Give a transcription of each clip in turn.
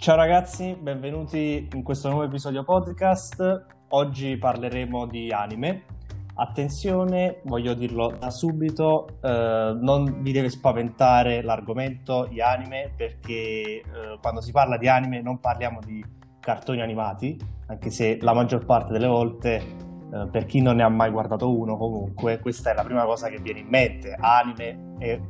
Ciao ragazzi, benvenuti in questo nuovo episodio podcast. Oggi parleremo di anime. Attenzione, voglio dirlo da subito, eh, non vi deve spaventare l'argomento di anime perché eh, quando si parla di anime non parliamo di cartoni animati, anche se la maggior parte delle volte eh, per chi non ne ha mai guardato uno comunque questa è la prima cosa che viene in mente, anime è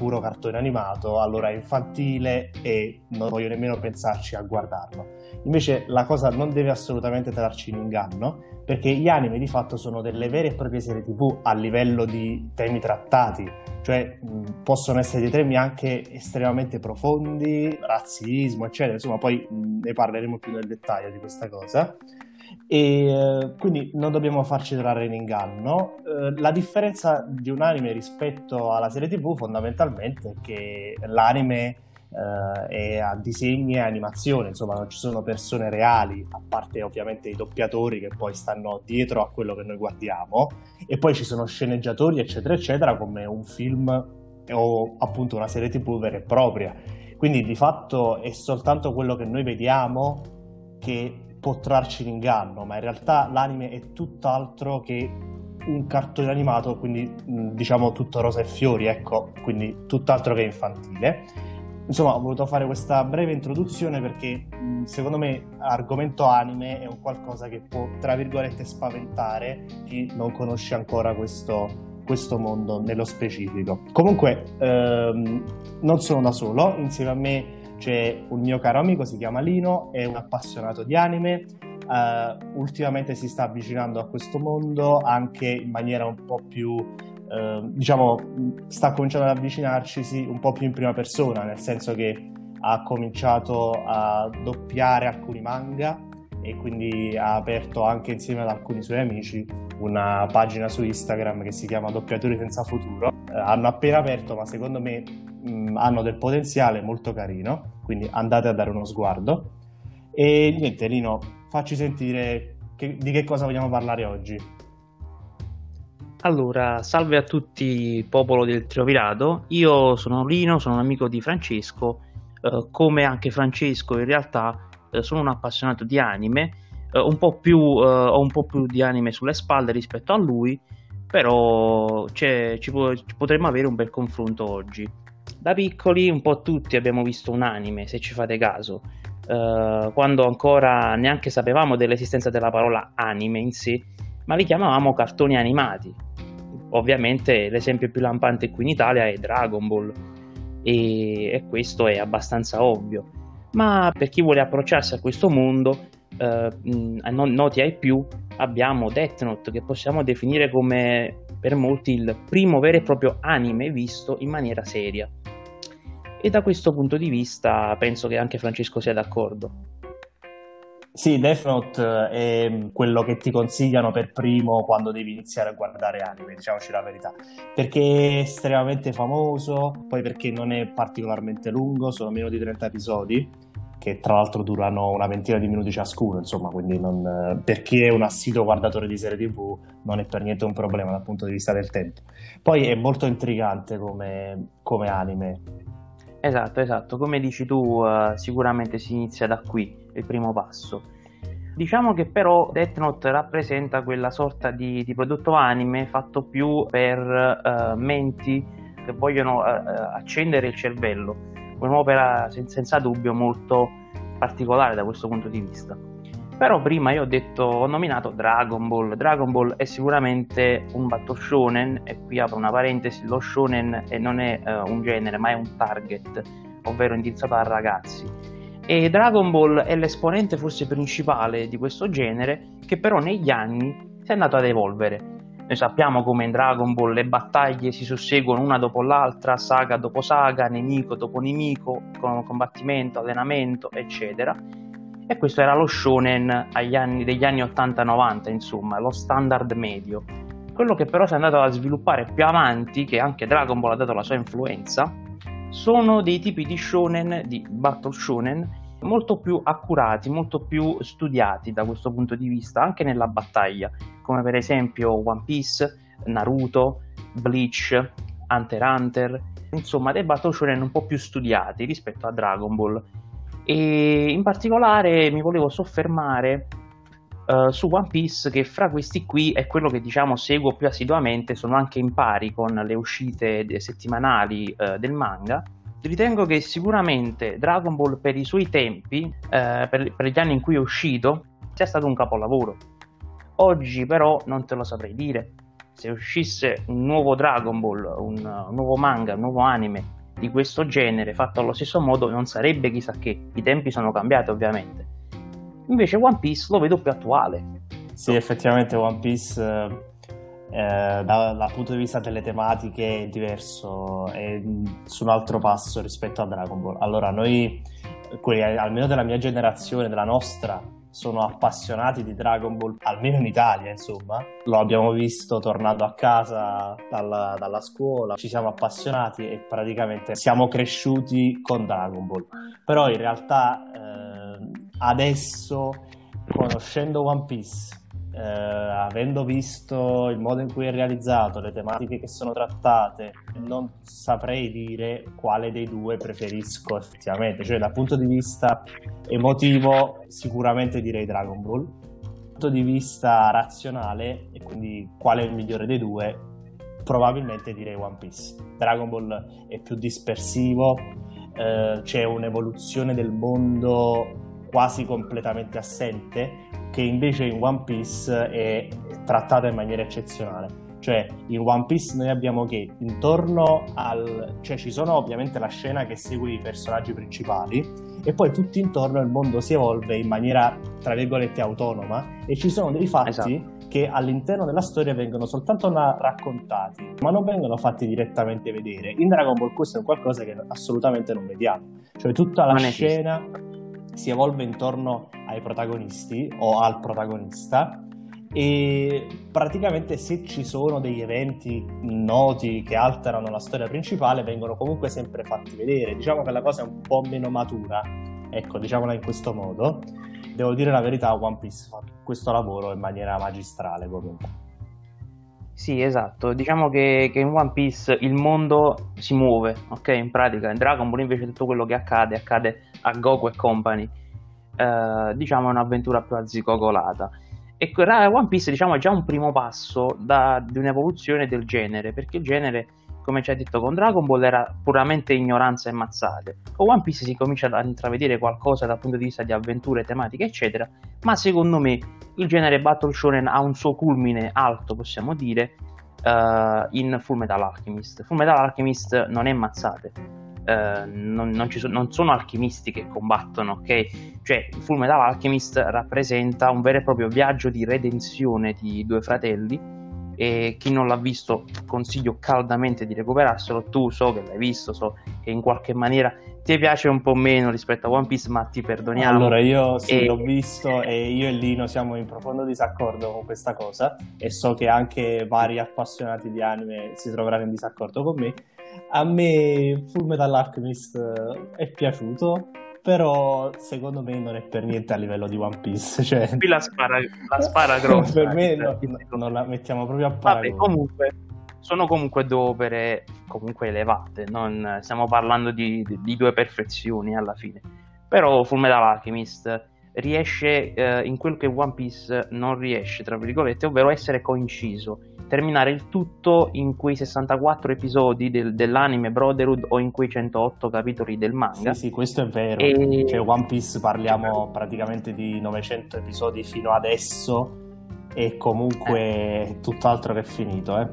puro cartone animato, allora è infantile e non voglio nemmeno pensarci a guardarlo. Invece la cosa non deve assolutamente trarci in inganno, perché gli anime di fatto sono delle vere e proprie serie tv a livello di temi trattati, cioè mh, possono essere dei temi anche estremamente profondi, razzismo, eccetera, insomma poi mh, ne parleremo più nel dettaglio di questa cosa e eh, quindi non dobbiamo farci trarre in inganno. Eh, la differenza di un anime rispetto alla serie TV fondamentalmente è che l'anime eh, è a disegni e animazione, insomma non ci sono persone reali, a parte ovviamente i doppiatori che poi stanno dietro a quello che noi guardiamo e poi ci sono sceneggiatori eccetera eccetera come un film o appunto una serie TV vera e propria. Quindi di fatto è soltanto quello che noi vediamo che può trarci in inganno, ma in realtà l'anime è tutt'altro che un cartone animato, quindi diciamo tutto rosa e fiori, ecco, quindi tutt'altro che infantile. Insomma, ho voluto fare questa breve introduzione perché secondo me l'argomento anime è un qualcosa che può, tra virgolette, spaventare chi non conosce ancora questo, questo mondo nello specifico. Comunque, ehm, non sono da solo, insieme a me c'è un mio caro amico, si chiama Lino, è un appassionato di anime, uh, ultimamente si sta avvicinando a questo mondo anche in maniera un po' più, uh, diciamo, sta cominciando ad avvicinarci un po' più in prima persona, nel senso che ha cominciato a doppiare alcuni manga e quindi ha aperto anche insieme ad alcuni suoi amici una pagina su Instagram che si chiama Doppiatori senza futuro. Uh, hanno appena aperto, ma secondo me mh, mm, hanno del potenziale molto carino, quindi andate a dare uno sguardo. E niente, Lino, facci sentire che, di che cosa vogliamo parlare oggi. Allora, salve a tutti, popolo del Triovirato. Io sono Lino, sono un amico di Francesco. Eh, come anche Francesco, in realtà eh, sono un appassionato di anime. Eh, un po più, eh, ho un po' più di anime sulle spalle rispetto a lui, però ci, po- ci potremmo avere un bel confronto oggi. Da piccoli un po' tutti abbiamo visto un anime, se ci fate caso, uh, quando ancora neanche sapevamo dell'esistenza della parola anime in sé, ma li chiamavamo cartoni animati. Ovviamente l'esempio più lampante qui in Italia è Dragon Ball e, e questo è abbastanza ovvio. Ma per chi vuole approcciarsi a questo mondo, non noti ai più, abbiamo Death Note che possiamo definire come per molti il primo vero e proprio anime visto in maniera seria. E da questo punto di vista penso che anche Francesco sia d'accordo. Sì, Death Note è quello che ti consigliano per primo quando devi iniziare a guardare anime, diciamoci la verità, perché è estremamente famoso, poi perché non è particolarmente lungo, sono meno di 30 episodi, che tra l'altro durano una ventina di minuti ciascuno, insomma, quindi non, per chi è un assiduo guardatore di serie TV non è per niente un problema dal punto di vista del tempo. Poi è molto intrigante come, come anime, Esatto, esatto, come dici tu uh, sicuramente si inizia da qui, il primo passo. Diciamo che però Death Note rappresenta quella sorta di, di prodotto anime fatto più per uh, menti che vogliono uh, accendere il cervello, un'opera sen- senza dubbio molto particolare da questo punto di vista. Però prima io ho detto, ho nominato Dragon Ball. Dragon Ball è sicuramente un battle shonen, e qui apro una parentesi, lo shonen non è uh, un genere, ma è un target, ovvero indirizzato a ragazzi. E Dragon Ball è l'esponente forse principale di questo genere, che però negli anni si è andato ad evolvere. Noi sappiamo come in Dragon Ball le battaglie si susseguono una dopo l'altra, saga dopo saga, nemico dopo nemico, con combattimento, allenamento, eccetera e questo era lo shonen anni, degli anni 80-90, insomma, lo standard medio. Quello che però si è andato a sviluppare più avanti, che anche Dragon Ball ha dato la sua influenza, sono dei tipi di shonen, di battle shonen, molto più accurati, molto più studiati da questo punto di vista, anche nella battaglia, come per esempio One Piece, Naruto, Bleach, Hunter x Hunter, insomma dei battle shonen un po' più studiati rispetto a Dragon Ball e in particolare mi volevo soffermare uh, su One Piece che fra questi qui è quello che diciamo seguo più assiduamente, sono anche in pari con le uscite settimanali uh, del manga. Ritengo che sicuramente Dragon Ball per i suoi tempi, uh, per, per gli anni in cui è uscito, sia stato un capolavoro. Oggi però non te lo saprei dire. Se uscisse un nuovo Dragon Ball, un, un nuovo manga, un nuovo anime di questo genere fatto allo stesso modo non sarebbe chissà che. I tempi sono cambiati ovviamente Invece One Piece lo vedo più attuale. Sì, effettivamente One Piece eh, dal, dal, punto di vista delle tematiche è diverso, è su un altro passo rispetto a Dragon Ball. Allora, noi, quelli almeno della mia generazione, della nostra, sono appassionati di Dragon Ball, almeno in Italia, insomma. Lo abbiamo visto tornando a casa dalla, dalla, scuola, ci siamo appassionati e praticamente siamo cresciuti con Dragon Ball. Però in realtà eh, adesso, conoscendo One Piece, eh, avendo visto il modo in cui è realizzato, le tematiche che sono trattate, non saprei dire quale dei due preferisco effettivamente. Cioè, dal punto di vista emotivo, sicuramente direi Dragon Ball. Dal punto di vista razionale, e quindi quale è il migliore dei due, probabilmente direi One Piece. Dragon Ball è più dispersivo, eh, c'è un'evoluzione del mondo quasi completamente assente, che invece in One Piece è trattata in maniera eccezionale. Cioè, in One Piece noi abbiamo che intorno al... cioè ci sono ovviamente la scena che segue i personaggi principali e poi tutto intorno il mondo si evolve in maniera, tra virgolette, autonoma e ci sono dei fatti esatto che all'interno della storia vengono soltanto raccontati, ma non vengono fatti direttamente vedere. In Dragon Ball questo è qualcosa che assolutamente non vediamo. Cioè tutta la scena si evolve intorno ai protagonisti o al protagonista e praticamente se ci sono degli eventi noti che alterano la storia principale vengono comunque sempre fatti vedere diciamo che la cosa è un po' meno matura ecco diciamola in questo modo devo dire la verità One Piece fa questo lavoro in maniera magistrale comunque sì, esatto. Diciamo che, che, in One Piece il mondo si muove, ok? In pratica, in Dragon Ball invece tutto quello che accade, accade a Goku e company. Eh, diciamo un'avventura più azzicogolata. E One Piece, diciamo, è già un primo passo da, di un'evoluzione del genere, perché il genere, come ci ha detto con Dragon Ball, era puramente ignoranza e mazzate. Con One Piece si comincia a intravedere qualcosa dal punto di vista di avventure, tematiche, eccetera, ma secondo me il genere Battle Shonen ha un suo culmine alto, possiamo dire, uh, in Full Metal Alchemist. Full Metal Alchemist non è mazzate, uh, non, non, so, non, sono alchimisti che combattono, ok? Cioè, Full Metal Alchemist rappresenta un vero e proprio viaggio di redenzione di due fratelli e chi non l'ha visto consiglio caldamente di recuperarselo. Tu so che l'hai visto so che in qualche maniera ti piace un po' meno rispetto a One Piece ma ti perdoniamo. Allora io sì e... l'ho visto e io e Lino siamo in profondo disaccordo con questa cosa e so che anche vari appassionati di anime si troveranno in disaccordo con me a me Full Metal Alchemist è piaciuto però secondo me non è per niente a livello di One Piece. Cioè... Qui la spara, la spara grossa. per me no, non la mettiamo proprio a paragone. Vabbè, comunque, sono comunque due opere comunque elevate, non stiamo parlando di, di, di due perfezioni alla fine. Però Fullmetal Alchemist riesce eh, in quel che One Piece non riesce, tra virgolette, ovvero essere coinciso terminare il tutto in quei 64 episodi del, dell'anime Brotherhood o in quei 108 capitoli del manga. Sì, sì, questo è vero. E... Cioè, One Piece parliamo praticamente di 900 episodi fino adesso e comunque eh. tutt'altro che finito, eh.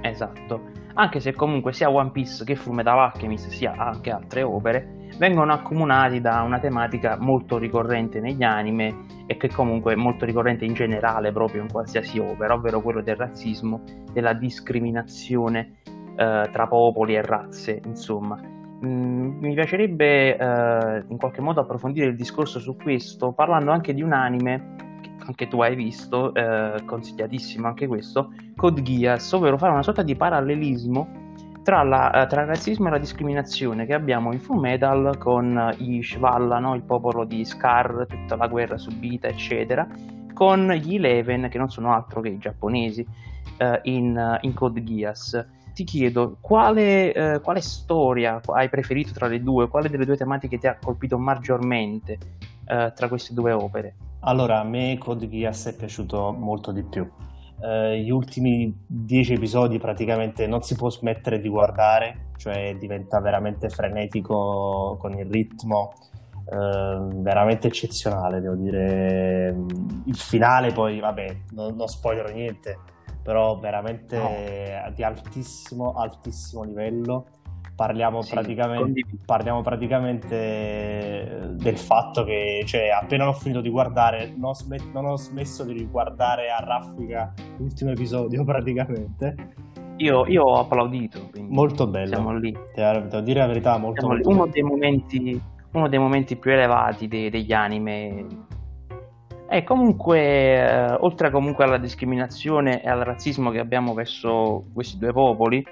Esatto. Anche se comunque sia One Piece che Fullmetal Alchemist sia anche altre opere vengono accomunati da una tematica molto ricorrente negli anime e che comunque è molto ricorrente in generale proprio in qualsiasi opera, ovvero quello del razzismo, della discriminazione eh, tra popoli e razze, insomma. Mm, mi piacerebbe eh, in qualche modo approfondire il discorso su questo parlando anche di un anime anche tu hai visto, eh, consigliatissimo anche questo, Code Geass, ovvero fare una sorta di parallelismo tra, la, eh, tra, il razzismo e la discriminazione che abbiamo in Full Metal con i Shvala, no? il popolo di Scar, tutta la guerra subita, eccetera, con gli Eleven, che non sono altro che i giapponesi, uh, in, in Code Geass. ti chiedo quale, eh, quale, storia hai preferito tra le due, quale delle due tematiche ti ha colpito maggiormente eh, tra queste due opere? Allora, a me Code Geass è piaciuto molto di più. Uh, gli ultimi dieci episodi praticamente non si può smettere di guardare, cioè diventa veramente frenetico con il ritmo, uh, veramente eccezionale, devo dire. Il finale poi, vabbè, non, non spoilerò niente, però veramente no. di altissimo, altissimo livello. Parliamo, sì, praticamente, parliamo, praticamente, del fatto che cioè, appena ho finito di guardare non, smet- non ho smesso di riguardare a raffica l'ultimo episodio praticamente. Io, io ho applaudito molto bello. siamo lì. Devo dire la verità molto, molto uno, dei momenti, uno dei momenti più elevati dei, degli anime. E comunque, eh, oltre comunque alla discriminazione e al razzismo che abbiamo verso questi due popoli,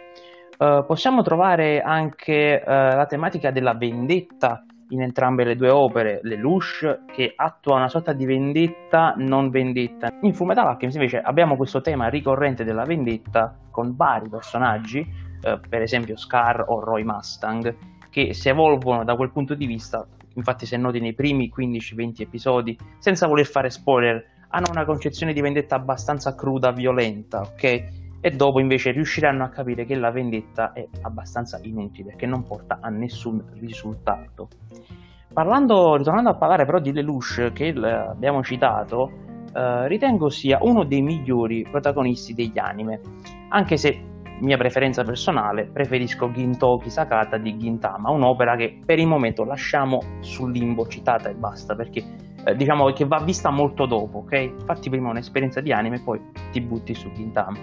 eh, possiamo trovare anche eh, la tematica della vendetta in entrambe le due opere, le Lush che attua una sorta di vendetta non vendetta. In Fullmetal Alchemist invece abbiamo questo tema ricorrente della vendetta con vari personaggi, eh, per esempio Scar o Roy Mustang, che si evolvono da quel punto di vista infatti se noti nei primi 15-20 episodi, senza voler fare spoiler, hanno una concezione di vendetta abbastanza cruda, violenta, ok? E dopo invece riusciranno a capire che la vendetta è abbastanza inutile, che non porta a nessun risultato. Parlando, ritornando a parlare però di Lelouch, che abbiamo citato, eh, ritengo sia uno dei migliori protagonisti degli anime, anche se mia preferenza personale, preferisco Gintoki Sakata di Gintama, un'opera che per il momento lasciamo sul limbo citata e basta, perché eh, diciamo che va vista molto dopo, ok? Fatti prima un'esperienza di anime e poi ti butti su Gintama.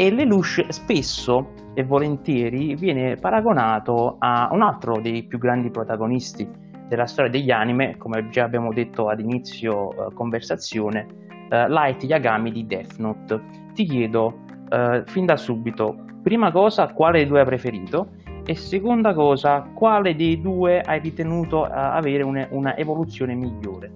E Lelouch spesso e volentieri viene paragonato a un altro dei più grandi protagonisti della storia degli anime, come già abbiamo detto ad inizio eh, conversazione, eh, Light Yagami di Death Note. Ti chiedo, uh, fin da subito, prima cosa, quale dei due hai preferito? E seconda cosa, quale dei due hai ritenuto uh, avere une, una evoluzione migliore?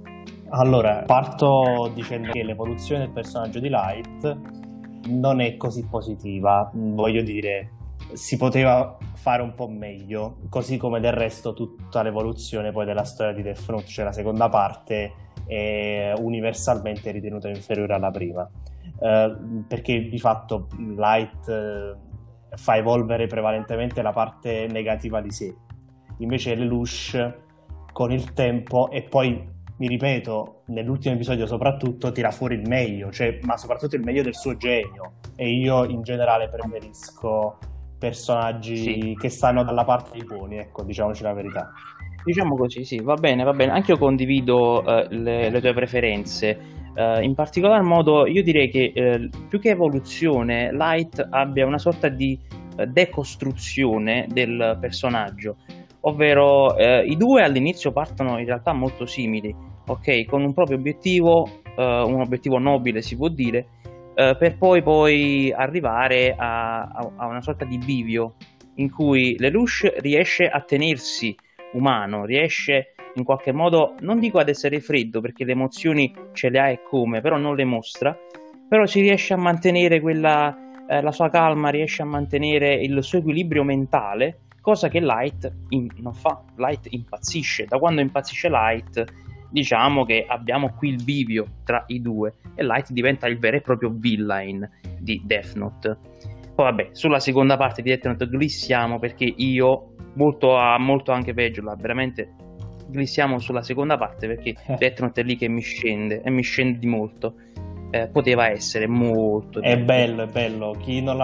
Allora, parto dicendo che l'evoluzione del personaggio di Light non è così positiva, voglio dire, si poteva fare un po' meglio, così come del resto tutta l'evoluzione poi della storia di Death Note, cioè la seconda parte è universalmente ritenuta inferiore alla prima. Eh, perché di fatto Light eh, fa evolvere prevalentemente la parte negativa di sé. Invece Lelouch con il tempo e poi mi ripeto, nell'ultimo episodio soprattutto tira fuori il meglio, cioè, ma soprattutto il meglio del suo genio. E io in generale preferisco personaggi sì. che stanno dalla parte dei buoni, ecco, diciamoci la verità. Diciamo così, sì, va bene, va bene. Anche io condivido uh, le, le, tue preferenze. Uh, in particolar modo io direi che uh, più che evoluzione Light abbia una sorta di uh, decostruzione del personaggio, ovvero i due all'inizio partono in realtà molto simili, ok, con un proprio obiettivo, un obiettivo nobile si può dire, per poi poi arrivare a, a, a, una sorta di bivio in cui Lelouch riesce a tenersi umano, riesce in qualche modo, non dico ad essere freddo perché le emozioni ce le ha e come, però non le mostra, però si riesce a mantenere quella, eh, la sua calma, riesce a mantenere il suo equilibrio mentale, cosa che Light in, non fa, Light impazzisce, da quando impazzisce Light diciamo che abbiamo qui il bivio tra i due e Light diventa il vero e proprio villain di Death Note. Poi vabbè, sulla seconda parte di Death Note glissiamo perché io molto, molto anche peggio, veramente glissiamo sulla seconda parte perché. Death Note è lì che mi scende e mi scende di molto. Eh, poteva essere molto è bello, è bello. Chi non,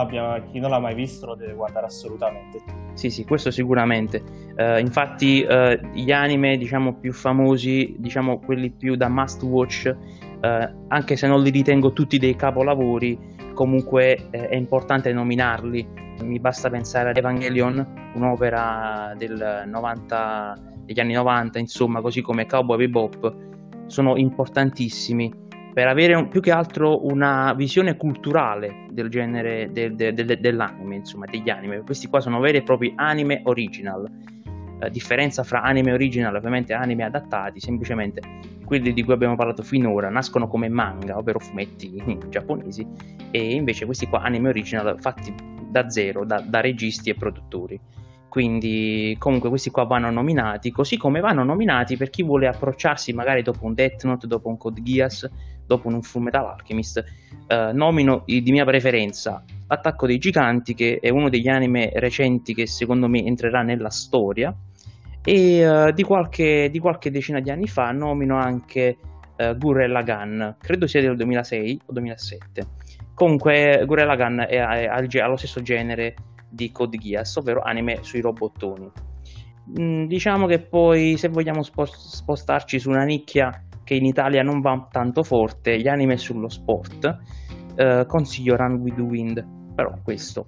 chi non, l'ha mai visto lo deve guardare assolutamente. Sì, sì, questo sicuramente. Uh, infatti, uh, gli anime diciamo più famosi, diciamo quelli più da must watch, uh, anche se non li ritengo tutti dei capolavori, comunque è importante nominarli. Mi basta pensare ad Evangelion, un'opera del 90 degli anni 90, insomma, così come Cowboy Bebop, sono importantissimi per avere un, più che altro una visione culturale del genere del, del, del, dell'anime, insomma, degli anime. Questi qua sono veri e propri anime original. La differenza fra anime original ovviamente anime adattati, semplicemente quelli di cui abbiamo parlato finora, nascono come manga, ovvero fumetti giapponesi, e invece questi qua anime original fatti da zero, da, da registi e produttori. Quindi comunque questi qua vanno nominati, così come vanno nominati per chi vuole approcciarsi magari dopo un Death Note, dopo un Code Geass, dopo un Full Metal Alchemist. Eh, nomino di mia preferenza Attacco dei Giganti, che è uno degli anime recenti che secondo me entrerà nella storia. E uh, di, qualche, di, qualche, decina di anni fa nomino anche uh, Gurren Lagann, credo sia del 2006 o 2007. Comunque Gurren Lagann è, è, è allo stesso genere di Code Geass, ovvero anime sui robottoni. Mm, diciamo che poi se vogliamo spostarci su una nicchia che in Italia non va tanto forte, gli anime sullo sport, eh, consiglio Run with the Wind, però questo.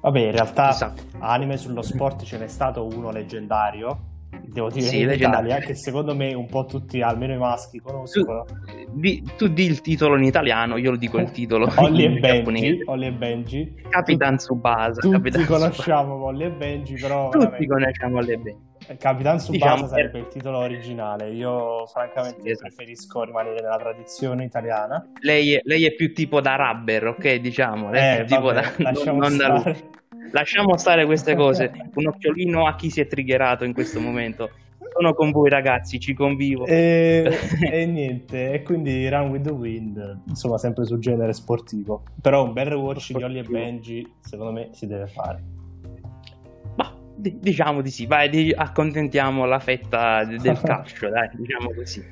Vabbè, in realtà esatto. anime sullo sport ce n'è stato uno leggendario, devo dire sì, in Italia, che secondo me un po' tutti, almeno i maschi, conoscono. Tu, di, tu di il titolo in italiano, io lo dico il titolo Holly e Benji, Holly e Benji. Capitan Tsubasa. Tutti Capitan conosciamo Holly e Benji, però... Tutti veramente. conosciamo Holly e Benji. Capitan Tsubasa diciamo sarebbe il titolo originale. Io, francamente, sì, esatto. preferisco rimanere nella tradizione italiana. Lei è, lei è, più tipo da rubber, ok? Diciamo. Lei eh, è tipo vabbè, da, non, non da Lasciamo stare queste cose. Un occhiolino a chi si è triggerato in questo momento. Sono con voi ragazzi, ci convivo. E, e niente, e quindi Run with the Wind, insomma, sempre sul genere sportivo. Però un bel rewatch di Ollie e Benji, secondo me, si deve fare. D- diciamo di sì, vai, di- accontentiamo la fetta d- del calcio, dai, diciamo così.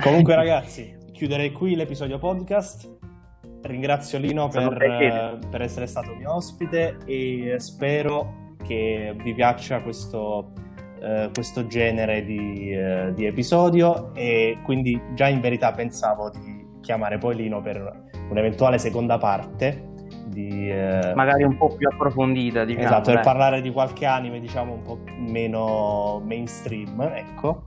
Comunque, ragazzi, chiuderei qui l'episodio podcast. Ringrazio Lino per, per, essere stato mio ospite e spero che vi piaccia questo, eh, questo genere di, eh, di, episodio e quindi già in verità pensavo di chiamare poi Lino per un'eventuale seconda parte di, eh... magari un po' più approfondita diciamo, esatto, per parlare di qualche anime diciamo un po' meno mainstream ecco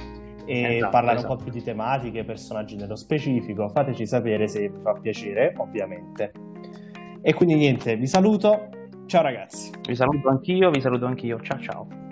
e esatto, parlare esatto. un po' più di tematiche, personaggi nello specifico. Fateci sapere se vi fa piacere, ovviamente. E quindi niente, vi saluto. Ciao ragazzi. Vi saluto anch'io, vi saluto anch'io. Ciao ciao.